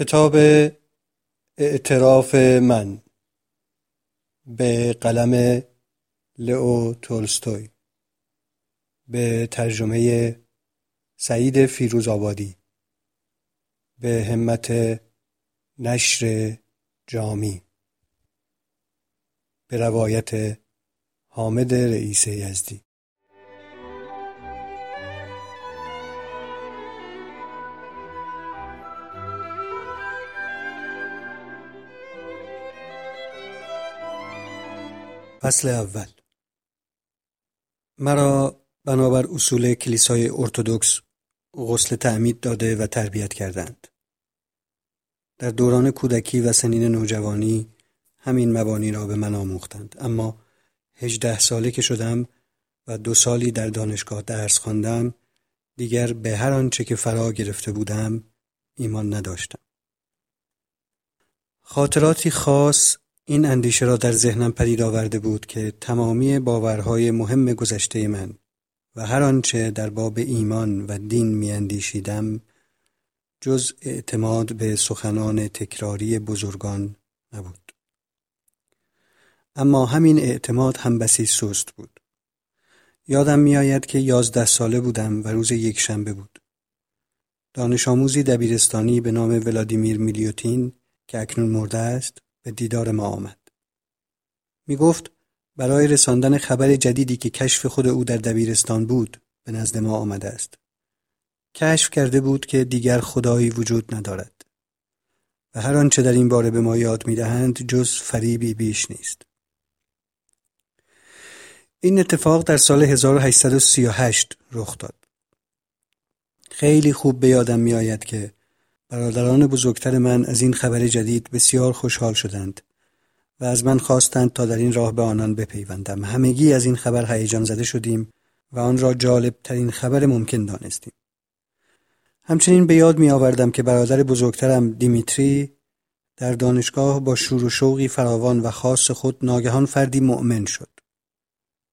کتاب اعتراف من به قلم لئو تولستوی به ترجمه سعید فیروزآبادی به همت نشر جامی به روایت حامد رئیس یزدی. فصل اول مرا بنابر اصول کلیسای ارتودکس غسل تعمید داده و تربیت کردند. در دوران کودکی و سنین نوجوانی همین مبانی را به من آموختند اما هجده ساله که شدم و دو سالی در دانشگاه درس خواندم دیگر به هر آنچه که فرا گرفته بودم ایمان نداشتم. خاطراتی خاص این اندیشه را در ذهنم پدید آورده بود که تمامی باورهای مهم گذشته من و هر آنچه در باب ایمان و دین میاندیشیدم جز اعتماد به سخنان تکراری بزرگان نبود. اما همین اعتماد هم بسی سست بود. یادم میآید که یازده ساله بودم و روز یک شنبه بود. دانش آموزی دبیرستانی به نام ولادیمیر میلیوتین که اکنون مرده است به دیدار ما آمد. می گفت برای رساندن خبر جدیدی که کشف خود او در دبیرستان بود به نزد ما آمده است. کشف کرده بود که دیگر خدایی وجود ندارد و هر آنچه در این باره به ما یاد می دهند جز فریبی بیش نیست. این اتفاق در سال 1838 رخ داد. خیلی خوب به یادم می آید که برادران بزرگتر من از این خبر جدید بسیار خوشحال شدند و از من خواستند تا در این راه به آنان بپیوندم. همگی از این خبر هیجان زده شدیم و آن را جالب ترین خبر ممکن دانستیم. همچنین به یاد می آوردم که برادر بزرگترم دیمیتری در دانشگاه با شور و شوقی فراوان و خاص خود ناگهان فردی مؤمن شد.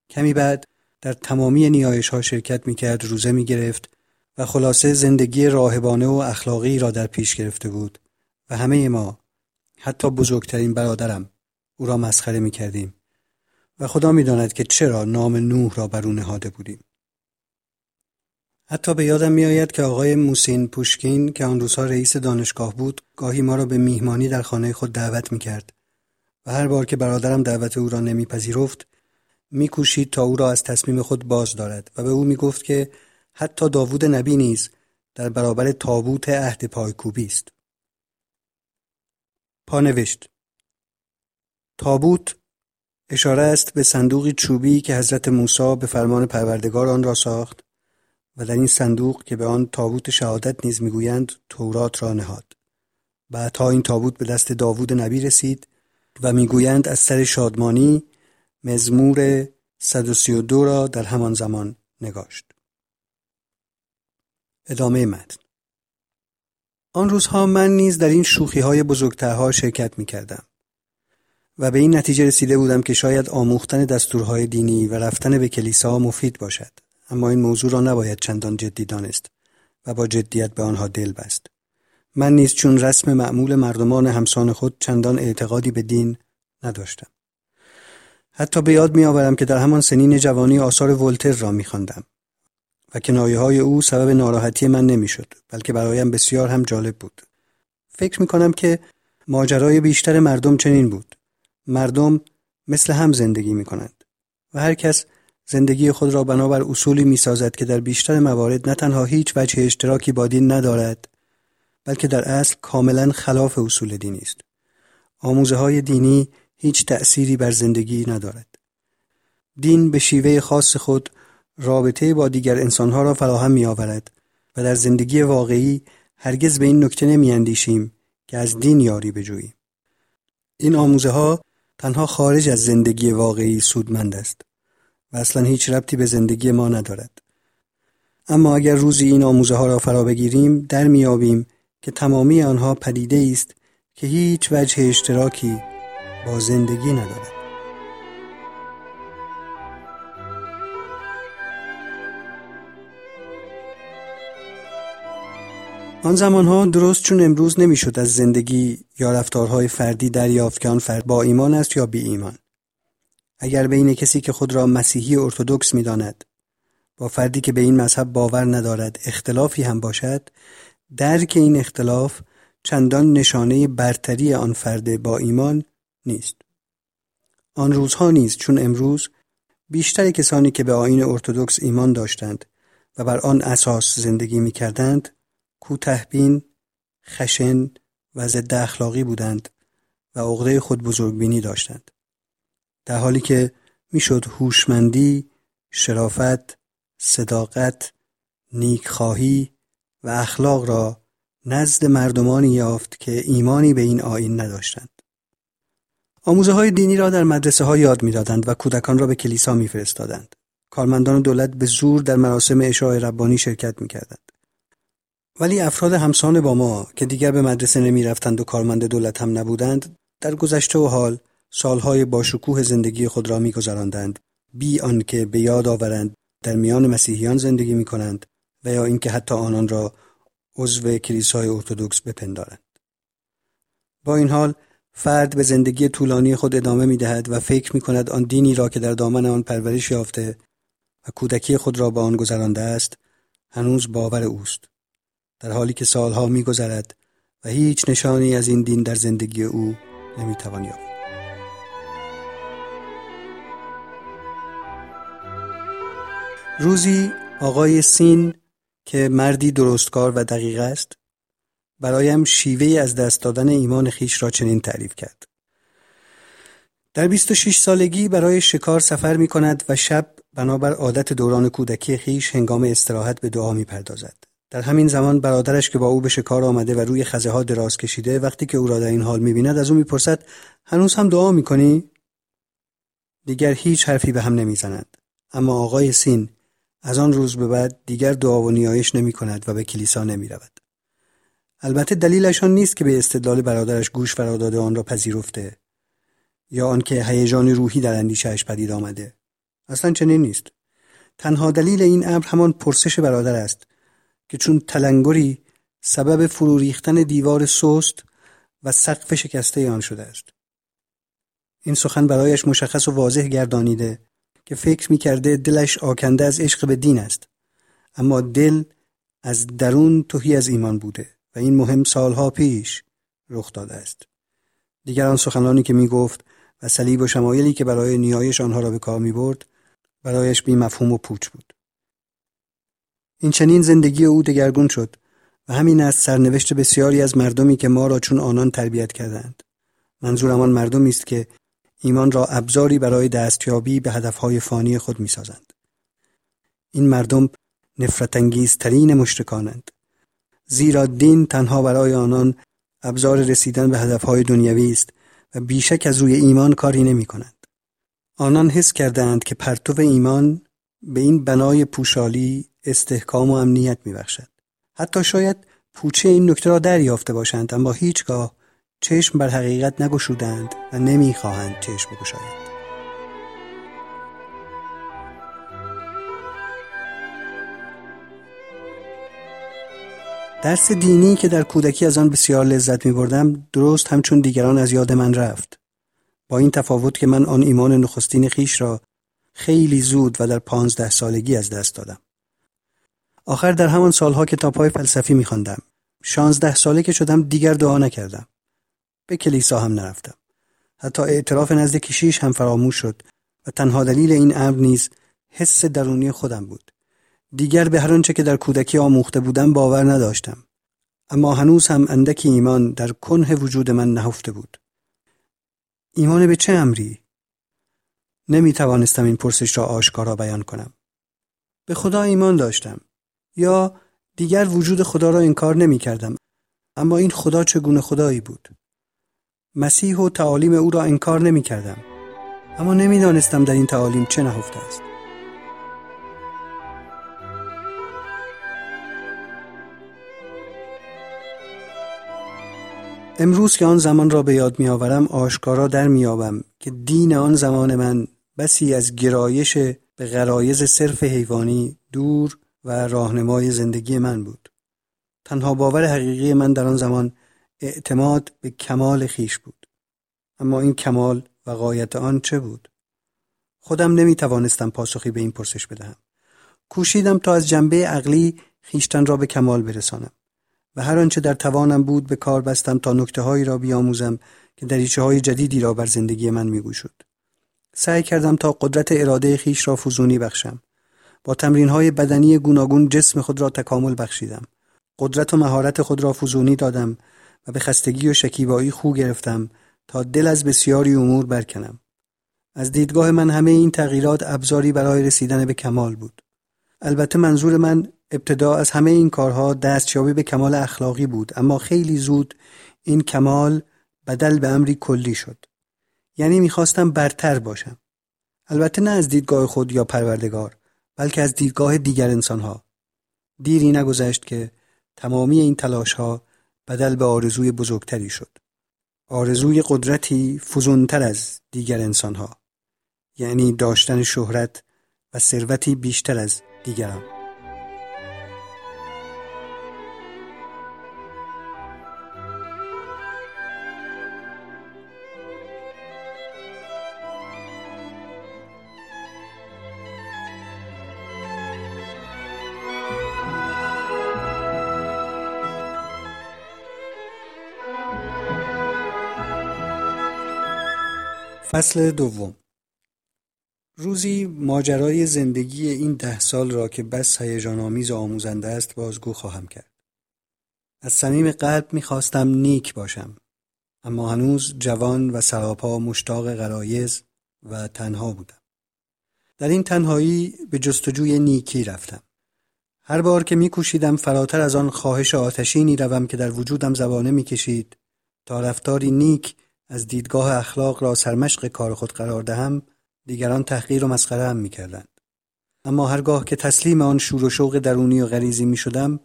کمی بعد در تمامی نیایش ها شرکت می کرد روزه می گرفت و خلاصه زندگی راهبانه و اخلاقی را در پیش گرفته بود و همه ما حتی بزرگترین برادرم او را مسخره می کردیم و خدا می داند که چرا نام نوح را بر او نهاده بودیم. حتی به یادم می آید که آقای موسین پوشکین که آن روزها رئیس دانشگاه بود گاهی ما را به میهمانی در خانه خود دعوت می کرد و هر بار که برادرم دعوت او را نمیپذیرفت میکوشید تا او را از تصمیم خود باز دارد و به او می گفت که حتی داوود نبی نیز در برابر تابوت عهد پایکوبی است. پانوشت تابوت اشاره است به صندوقی چوبی که حضرت موسی به فرمان پروردگار آن را ساخت و در این صندوق که به آن تابوت شهادت نیز می‌گویند تورات را نهاد بعدها این تابوت به دست داوود نبی رسید و می‌گویند از سر شادمانی مزمور 132 را در همان زمان نگاشت ادامه متن آن روزها من نیز در این شوخی های بزرگترها شرکت می کردم و به این نتیجه رسیده بودم که شاید آموختن دستورهای دینی و رفتن به کلیسا مفید باشد اما این موضوع را نباید چندان جدی دانست و با جدیت به آنها دل بست. من نیز چون رسم معمول مردمان همسان خود چندان اعتقادی به دین نداشتم. حتی به یاد می آورم که در همان سنین جوانی آثار ولتر را می خواندم و کنایه های او سبب ناراحتی من نمی‌شد بلکه برایم بسیار هم جالب بود. فکر می کنم که ماجرای بیشتر مردم چنین بود. مردم مثل هم زندگی می کنند و هر کس زندگی خود را بنابر اصولی می سازد که در بیشتر موارد نه تنها هیچ وجه اشتراکی با دین ندارد بلکه در اصل کاملا خلاف اصول دینی است. آموزه های دینی هیچ تأثیری بر زندگی ندارد. دین به شیوه خاص خود رابطه با دیگر انسانها را فراهم می آورد و در زندگی واقعی هرگز به این نکته نمی اندیشیم که از دین یاری بجوییم. این آموزه ها تنها خارج از زندگی واقعی سودمند است و اصلا هیچ ربطی به زندگی ما ندارد. اما اگر روزی این آموزه ها را فرا بگیریم در میابیم که تمامی آنها پدیده است که هیچ وجه اشتراکی با زندگی ندارد. آن زمانها درست چون امروز نمی‌شد از زندگی یا رفتارهای فردی دریافت که آن فرد با ایمان است یا بی ایمان. اگر بین کسی که خود را مسیحی ارتودکس می‌داند با فردی که به این مذهب باور ندارد اختلافی هم باشد درک این اختلاف چندان نشانه برتری آن فرد با ایمان نیست آن روزها نیست چون امروز بیشتر کسانی که به آین ارتودکس ایمان داشتند و بر آن اساس زندگی می کردند کوتهبین، خشن و ضد اخلاقی بودند و عقده خود بزرگبینی داشتند. در حالی که می‌شد هوشمندی، شرافت، صداقت، نیکخواهی و اخلاق را نزد مردمانی یافت که ایمانی به این آین نداشتند. آموزه های دینی را در مدرسه ها یاد می‌دادند و کودکان را به کلیسا میفرستادند. کارمندان دولت به زور در مراسم اشاع ربانی شرکت می‌کردند. ولی افراد همسان با ما که دیگر به مدرسه نمی رفتند و کارمند دولت هم نبودند در گذشته و حال سالهای باشکوه زندگی خود را میگذراندند بی آنکه به یاد آورند در میان مسیحیان زندگی می کنند و یا اینکه حتی آنان را عضو کلیسای ارتودکس بپندارند. با این حال فرد به زندگی طولانی خود ادامه می دهد و فکر می کند آن دینی را که در دامن آن پرورش یافته و کودکی خود را با آن گذرانده است هنوز باور اوست در حالی که سالها می گذرد و هیچ نشانی از این دین در زندگی او نمی توان یافت. روزی آقای سین که مردی درستکار و دقیق است برایم شیوه از دست دادن ایمان خیش را چنین تعریف کرد. در 26 سالگی برای شکار سفر می کند و شب بنابر عادت دوران کودکی خیش هنگام استراحت به دعا می پردازد. در همین زمان برادرش که با او به شکار آمده و روی خزه ها دراز کشیده وقتی که او را در این حال می بیند از او می‌پرسد هنوز هم دعا می کنی؟ دیگر هیچ حرفی به هم نمی‌زند. اما آقای سین از آن روز به بعد دیگر دعا و نیایش نمی کند و به کلیسا نمی رود. البته دلیلش آن نیست که به استدلال برادرش گوش فرا داده آن را پذیرفته یا آنکه هیجان روحی در اندیشهاش پدید آمده اصلا چنین نیست تنها دلیل این امر همان پرسش برادر است که چون تلنگری سبب فرو ریختن دیوار سست و سقف شکسته آن شده است. این سخن برایش مشخص و واضح گردانیده که فکر می‌کرده دلش آکنده از عشق به دین است. اما دل از درون توهی از ایمان بوده و این مهم سالها پیش رخ داده است. دیگر آن سخنانی که می‌گفت و صلیب و شمایلی که برای نیایش آنها را به کار می برد برایش بی مفهوم و پوچ بود. این چنین زندگی او دگرگون شد و همین است سرنوشت بسیاری از مردمی که ما را چون آنان تربیت کردند منظورم آن مردمی است که ایمان را ابزاری برای دستیابی به هدفهای فانی خود می‌سازند. این مردم نفرت انگیزترین مشرکانند. زیرا دین تنها برای آنان ابزار رسیدن به هدفهای دنیوی است و بیشک از روی ایمان کاری نمی کنند. آنان حس کردند که پرتو ایمان به این بنای پوشالی استحکام و امنیت می بخشد. حتی شاید پوچه این نکته را دریافته باشند اما هیچگاه چشم بر حقیقت نگشودند و نمی‌خواهند چشم بگشایند. درس دینی که در کودکی از آن بسیار لذت می بردم درست همچون دیگران از یاد من رفت. با این تفاوت که من آن ایمان نخستین خیش را خیلی زود و در پانزده سالگی از دست دادم. آخر در همان سالها کتابهای فلسفی می خواندم. شانزده ساله که شدم دیگر دعا نکردم. به کلیسا هم نرفتم. حتی اعتراف نزد کشیش هم فراموش شد و تنها دلیل این امر نیز حس درونی خودم بود. دیگر به هر آنچه که در کودکی آموخته بودم باور نداشتم اما هنوز هم اندکی ایمان در کنه وجود من نهفته بود ایمان به چه امری نمی توانستم این پرسش را آشکارا بیان کنم به خدا ایمان داشتم یا دیگر وجود خدا را انکار نمی کردم اما این خدا چگونه خدایی بود؟ مسیح و تعالیم او را انکار نمی کردم اما نمی‌دانستم در این تعالیم چه نهفته است. امروز که آن زمان را به یاد میآورم آشکارا در میابم که دین آن زمان من بسی از گرایش به غرایز صرف حیوانی دور و راهنمای زندگی من بود تنها باور حقیقی من در آن زمان اعتماد به کمال خیش بود اما این کمال و قایت آن چه بود خودم نمی توانستم پاسخی به این پرسش بدهم کوشیدم تا از جنبه عقلی خیشتن را به کمال برسانم و هر آنچه در توانم بود به کار بستم تا نکته هایی را بیاموزم که دریچه های جدیدی را بر زندگی من میگوشد. سعی کردم تا قدرت اراده خیش را فزونی بخشم. با تمرین های بدنی گوناگون جسم خود را تکامل بخشیدم. قدرت و مهارت خود را فزونی دادم و به خستگی و شکیبایی خو گرفتم تا دل از بسیاری امور برکنم. از دیدگاه من همه این تغییرات ابزاری برای رسیدن به کمال بود. البته منظور من ابتدا از همه این کارها دستیابی به کمال اخلاقی بود اما خیلی زود این کمال بدل به امری کلی شد. یعنی می‌خواستم برتر باشم. البته نه از دیدگاه خود یا پروردگار بلکه از دیدگاه دیگر انسانها. دیری نگذشت که تمامی این تلاش ها بدل به آرزوی بزرگتری شد. آرزوی قدرتی فزونتر از دیگر انسانها. یعنی داشتن شهرت و ثروتی بیشتر از دیگران. فصل دوم روزی ماجرای زندگی این ده سال را که بس هیجان آمیز و آموزنده است بازگو خواهم کرد. از صمیم قلب می‌خواستم نیک باشم اما هنوز جوان و سراپا مشتاق غرایز و تنها بودم. در این تنهایی به جستجوی نیکی رفتم. هر بار که میکوشیدم فراتر از آن خواهش آتشینی روم که در وجودم زبانه می‌کشید تا رفتاری نیک از دیدگاه اخلاق را سرمشق کار خود قرار دهم دیگران تحقیر و مسخره هم می‌کردند اما هرگاه که تسلیم آن شور و شوق درونی و غریزی می شدم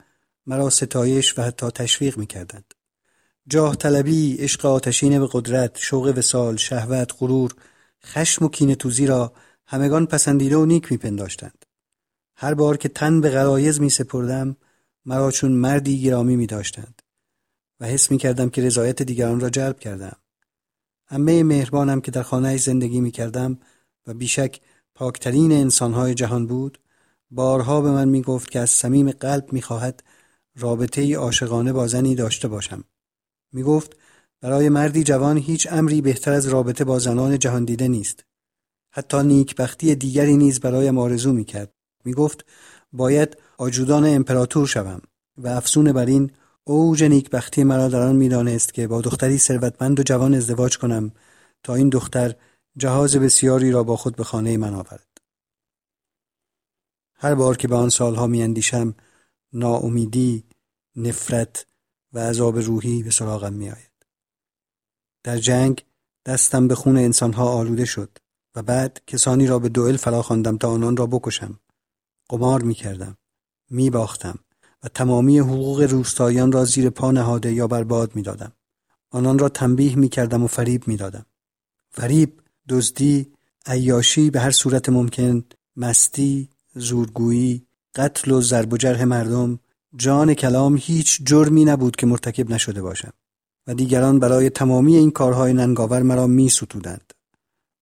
مرا ستایش و حتی تشویق می کردند. جاه طلبی، عشق آتشین به قدرت، شوق وسال، شهوت، غرور، خشم و کین توزی را همگان پسندیده و نیک میپنداشتند. هر بار که تن به غرایز می سپردم مرا چون مردی گرامی می داشتند و حس می کردم که رضایت دیگران را جلب کردم. همه مهربانم که در خانه زندگی می کردم و بیشک پاکترین انسانهای جهان بود بارها به من می گفت که از صمیم قلب می خواهد رابطه عاشقانه با زنی داشته باشم. می گفت برای مردی جوان هیچ امری بهتر از رابطه با زنان جهان دیده نیست. حتی نیکبختی دیگری نیز برایم آرزو می کرد. می گفت باید آجودان امپراتور شوم و افسون بر این اوج نیکبختی مرا در آن می‌دانست که با دختری ثروتمند و جوان ازدواج کنم تا این دختر جهاز بسیاری را با خود به خانه من آورد. هر بار که به آن سالها میاندیشم ناامیدی، نفرت و عذاب روحی به سراغم میآید. در جنگ دستم به خون انسانها آلوده شد و بعد کسانی را به دوئل فرا خواندم تا آنان را بکشم. قمار می‌کردم، میباختم و تمامی حقوق روستاییان را زیر پا نهاده یا برباد می‌دادم. آنان را تنبیه می‌کردم و فریب می‌دادم. فریب دزدی، عیاشی به هر صورت ممکن، مستی، زورگویی، قتل و ضرب و جرح مردم، جان کلام هیچ جرمی نبود که مرتکب نشده باشم و دیگران برای تمامی این کارهای ننگاور مرا می ستودند.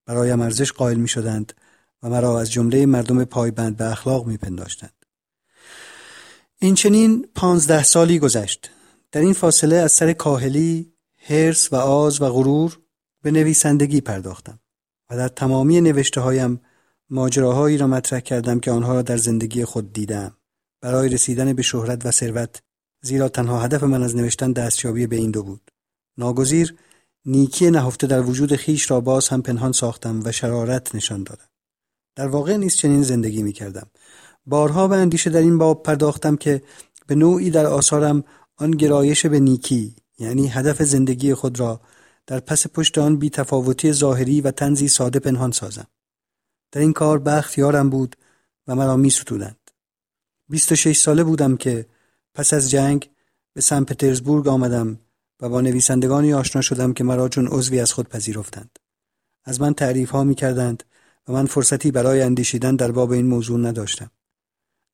برایم ارزش قائل می شدند و مرا از جمله مردم پایبند به اخلاق می پنداشتند. این چنین پانزده سالی گذشت. در این فاصله از سر کاهلی، هرس و آز و غرور به نویسندگی پرداختم. و در تمامی نوشته هایم ماجراهایی را مطرح کردم که آنها را در زندگی خود دیدم برای رسیدن به شهرت و ثروت زیرا تنها هدف من از نوشتن دستیابی به این دو بود ناگزیر نیکی نهفته در وجود خیش را باز هم پنهان ساختم و شرارت نشان دادم در واقع نیست چنین زندگی می کردم بارها به اندیشه در این باب پرداختم که به نوعی در آثارم آن گرایش به نیکی یعنی هدف زندگی خود را در پس پشت آن بی تفاوتی ظاهری و تنزی ساده پنهان سازم. در این کار بخت یارم بود و مرا می ستودند. بیست و شش ساله بودم که پس از جنگ به سن پترزبورگ آمدم و با نویسندگانی آشنا شدم که مرا چون عضوی از خود پذیرفتند. از من تعریف ها می کردند و من فرصتی برای اندیشیدن در باب این موضوع نداشتم.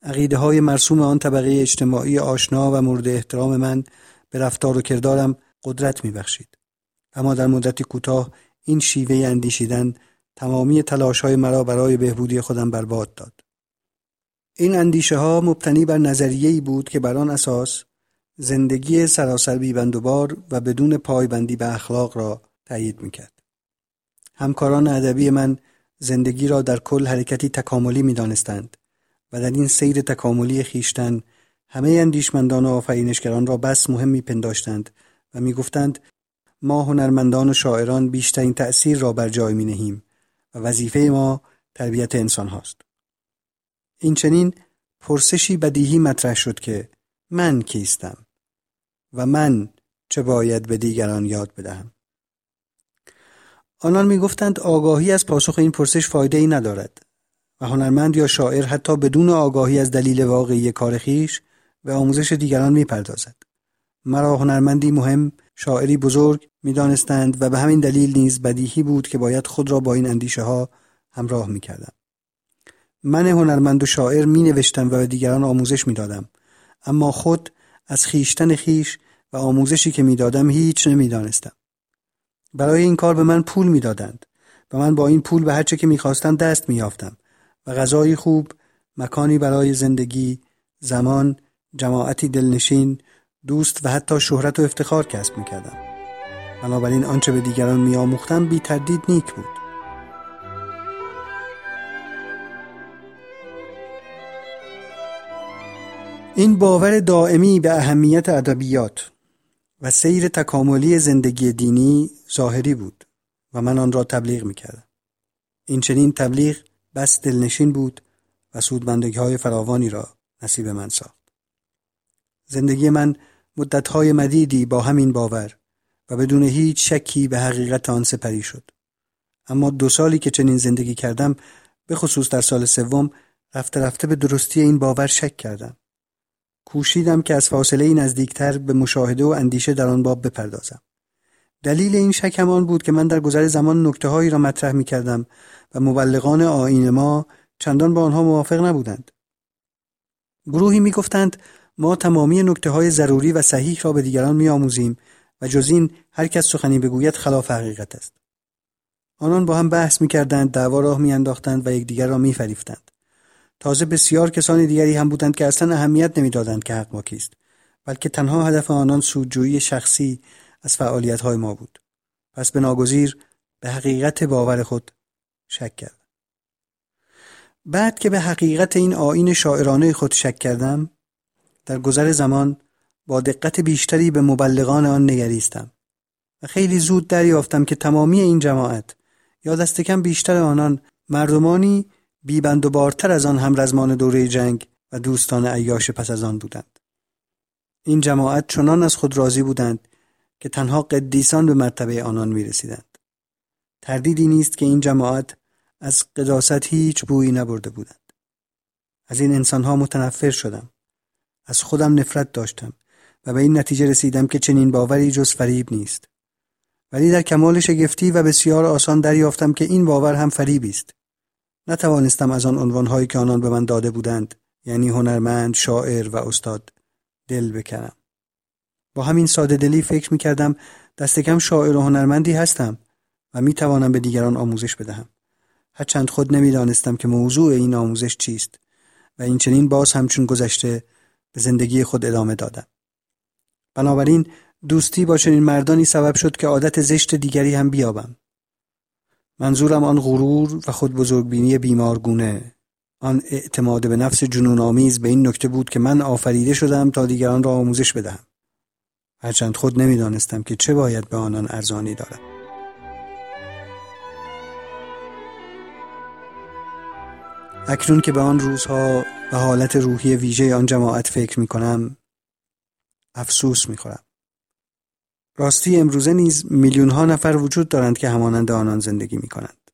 عقیده های مرسوم آن طبقه اجتماعی آشنا و مورد احترام من به رفتار و کردارم قدرت می بخشید. اما در مدتی کوتاه این شیوه اندیشیدن تمامی تلاش های مرا برای بهبودی خودم برباد داد. این اندیشه ها مبتنی بر نظریه بود که بر آن اساس زندگی سراسر بیبندوبار و بدون پایبندی به اخلاق را تایید می‌کرد. همکاران ادبی من زندگی را در کل حرکتی تکاملی می‌دانستند در این سیر تکاملی خیشتن همه اندیشمندان و آفرینشگران را بس مهم میپنداشتند و می‌گفتند ما هنرمندان و شاعران بیشترین تأثیر را بر جای می نهیم و وظیفه ما تربیت انسان هاست. این چنین پرسشی بدیهی مطرح شد که من کیستم و من چه باید به دیگران یاد بدهم. آنان می‌گفتند آگاهی از پاسخ این پرسش فایده ای ندارد و هنرمند یا شاعر حتی بدون آگاهی از دلیل واقعی کار خیش به آموزش دیگران می‌پردازد. مرا هنرمندی مهم شاعری بزرگ می‌دانستند و به همین دلیل نیز بدیهی بود که باید خود را با این اندیشه ها همراه می کردم. من هنرمند و شاعر می نوشتم و به دیگران آموزش می دادم. اما خود از خیشتن خیش و آموزشی که می دادم هیچ نمی دانستم. برای این کار به من پول می دادند و من با این پول به هرچه که می خواستم دست می یافتم و غذای خوب، مکانی برای زندگی، زمان، جماعتی دلنشین، دوست و حتی شهرت و افتخار کسب می کردم. بنابراین آنچه به دیگران می آموختم بی تردید نیک بود. این باور دائمی به اهمیت ادبیات و سیر تکاملی زندگی دینی ظاهری بود و من آن را تبلیغ می کردم. این چنین تبلیغ بس دلنشین بود و سودمندگی های فراوانی را نصیب من ساخت. زندگی من مدتهای مدیدی با همین باور و بدون هیچ شکی به حقیقت آن سپری شد. اما دو سالی که چنین زندگی کردم به خصوص در سال سوم رفته رفته به درستی این باور شک کردم. کوشیدم که از فاصله نزدیکتر به مشاهده و اندیشه در آن باب بپردازم. دلیل این شک آن بود که من در گذر زمان نکته هایی را مطرح می کردم و مبلغان آین ما چندان با آنها موافق نبودند. گروهی می گفتند ما تمامی نکته های ضروری و صحیح را به دیگران می آموزیم و جز این هر کس سخنی بگوید خلاف حقیقت است. آنان با هم بحث می کردند، دعوا راه می انداختند و یکدیگر را می فریفتند. تازه بسیار کسان دیگری هم بودند که اصلا اهمیت نمی‌دادند که حق ما کیست بلکه تنها هدف آنان سودجویی شخصی از فعالیت های ما بود پس به ناگزیر به حقیقت باور خود شک کردم بعد که به حقیقت این آین شاعرانه خود شک کردم در گذر زمان با دقت بیشتری به مبلغان آن نگریستم و خیلی زود دریافتم که تمامی این جماعت یا دست کم بیشتر آنان مردمانی بیبند و بارتر از آن همرزمان دوره جنگ و دوستان عیاش پس از آن بودند. این جماعت چنان از خود راضی بودند که تنها قدیسان به مرتبه آنان می رسیدند. تردیدی نیست که این جماعت از قداست هیچ بویی نبرده بودند. از این انسانها متنفر شدم. از خودم نفرت داشتم و به این نتیجه رسیدم که چنین باوری جز فریب نیست. ولی در کمال شگفتی و بسیار آسان دریافتم که این باور هم فریبی است. نتوانستم از آن عنوانهایی که آنان به من داده بودند یعنی هنرمند، شاعر و استاد دل بکنم. با همین ساده دلی فکر می کردم دست کم شاعر و هنرمندی هستم و می توانم به دیگران آموزش بدهم. هرچند خود نمی‌دانستم که موضوع این آموزش چیست و این چنین باز همچون گذشته به زندگی خود ادامه دادم. بنابراین دوستی با چنین مردانی سبب شد که عادت زشت دیگری هم بیابم. منظورم آن غرور و خود بزرگبینی بیمارگونه آن اعتماد به نفس جنون آمیز به این نکته بود که من آفریده شدم تا دیگران را آموزش بدهم هرچند خود نمی‌دانستم که چه باید به آنان ارزانی دارم اکنون که به آن روزها و حالت روحی ویژه آن جماعت فکر می کنم افسوس می خورم. راستی امروزه نیز میلیون ها نفر وجود دارند که همانند آنان زندگی می کنند.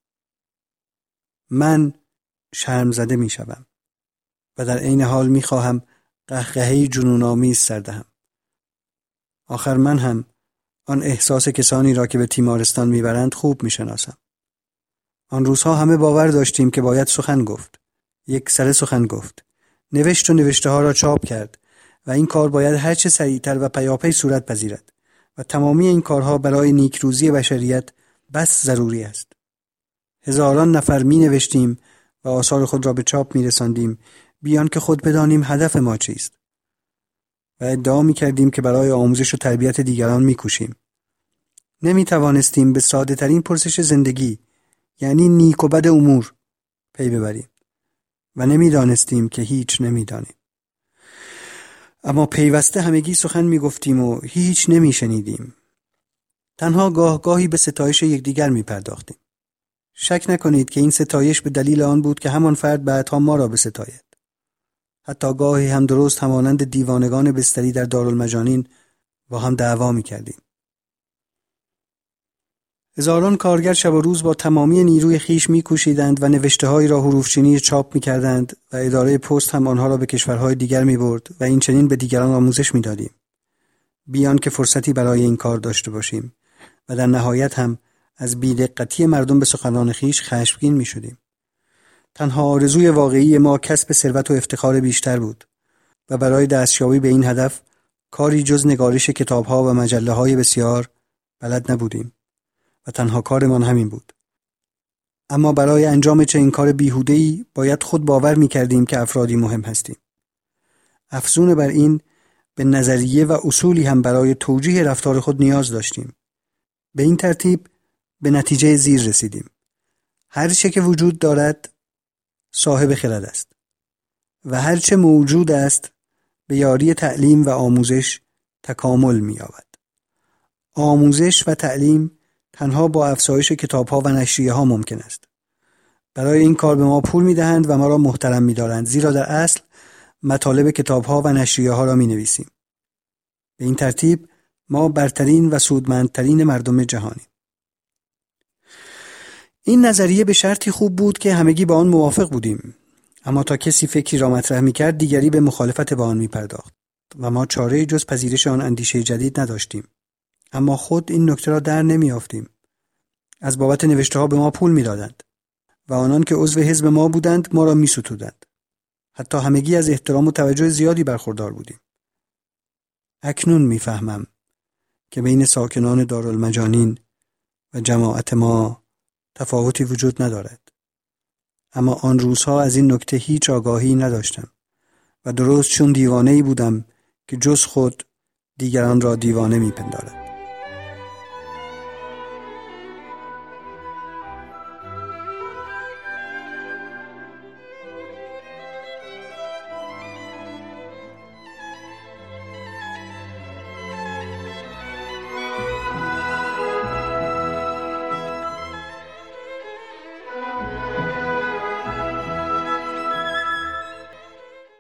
من شرم زده می شوم و در عین حال می خواهم قهقهی جنون آمیز سردهم. آخر من هم آن احساس کسانی را که به تیمارستان می‌برند خوب می‌شناسم. آن روزها همه باور داشتیم که باید سخن گفت. یک سر سخن گفت. نوشت و نوشته ها را چاپ کرد و این کار باید هرچه سریعتر و پیاپی صورت پذیرد و تمامی این کارها برای نیکروزی بشریت بس ضروری است. هزاران نفر می نوشتیم و آثار خود را به چاپ می رساندیم بیان که خود بدانیم هدف ما چیست. و ادعا می کردیم که برای آموزش و تربیت دیگران می کوشیم. نمی توانستیم به ساده ترین پرسش زندگی یعنی نیک و بد امور پی ببریم و نمی‌دانستیم که هیچ نمی‌دانیم. اما پیوسته همگی سخن می گفتیم و هیچ نمی شنیدیم. تنها گاه گاهی به ستایش یکدیگر می پرداختیم. شک نکنید که این ستایش به دلیل آن بود که همان فرد بعدها ما را بستاید. حتی گاهی هم درست همانند دیوانگان بستری در دارالمجانین با هم دعوا می کردیم. هزاران کارگر شب و روز با تمامی نیروی خیش میکوشیدند و نوشتههایی را حروفچینی چاپ می‌کردند و اداره پست هم آنها را به کشورهای دیگر می‌برد و این چنین به دیگران آموزش می‌دادیم بیان که فرصتی برای این کار داشته باشیم و در نهایت هم از بیدقتی مردم به سخنان خیش خشمگین می‌شدیم تنها آرزوی واقعی ما کسب ثروت و افتخار بیشتر بود و برای دستیابی به این هدف کاری جز نگارش کتابها و مجله های بسیار بلد نبودیم و تنها کارمان همین بود. اما برای انجام چه این کار بیهودهی باید خود باور می کردیم که افرادی مهم هستیم. افزون بر این به نظریه و اصولی هم برای توجیه رفتار خود نیاز داشتیم. به این ترتیب به نتیجه زیر رسیدیم. هر چه که وجود دارد صاحب خرد است و هر چه موجود است به یاری تعلیم و آموزش تکامل می یابد. آموزش و تعلیم تنها با افزایش کتابها و نشریه ها ممکن است. برای این کار به ما پول می دهند و ما را محترم می دارند زیرا در اصل مطالب کتابها و نشریه ها را می نویسیم. به این ترتیب ما برترین و سودمندترین مردم جهانیم. این نظریه به شرطی خوب بود که همگی با آن موافق بودیم. اما تا کسی فکری را مطرح می کرد دیگری به مخالفت با آن می پرداخت و ما چاره جز پذیرش آن اندیشه جدید نداشتیم. اما خود این نکته را در نمیافتیم از بابت نوشته ها به ما پول می‌دادند و آنان که عضو حزب ما بودند ما را میستودند. حتی همگی از احترام و توجه زیادی برخوردار بودیم. اکنون می‌فهمم که بین ساکنان دارالمجانین و جماعت ما تفاوتی وجود ندارد. اما آن روزها از این نکته هیچ آگاهی نداشتم و درست چون دیوانه ای بودم که جز خود دیگران را دیوانه میپندارد.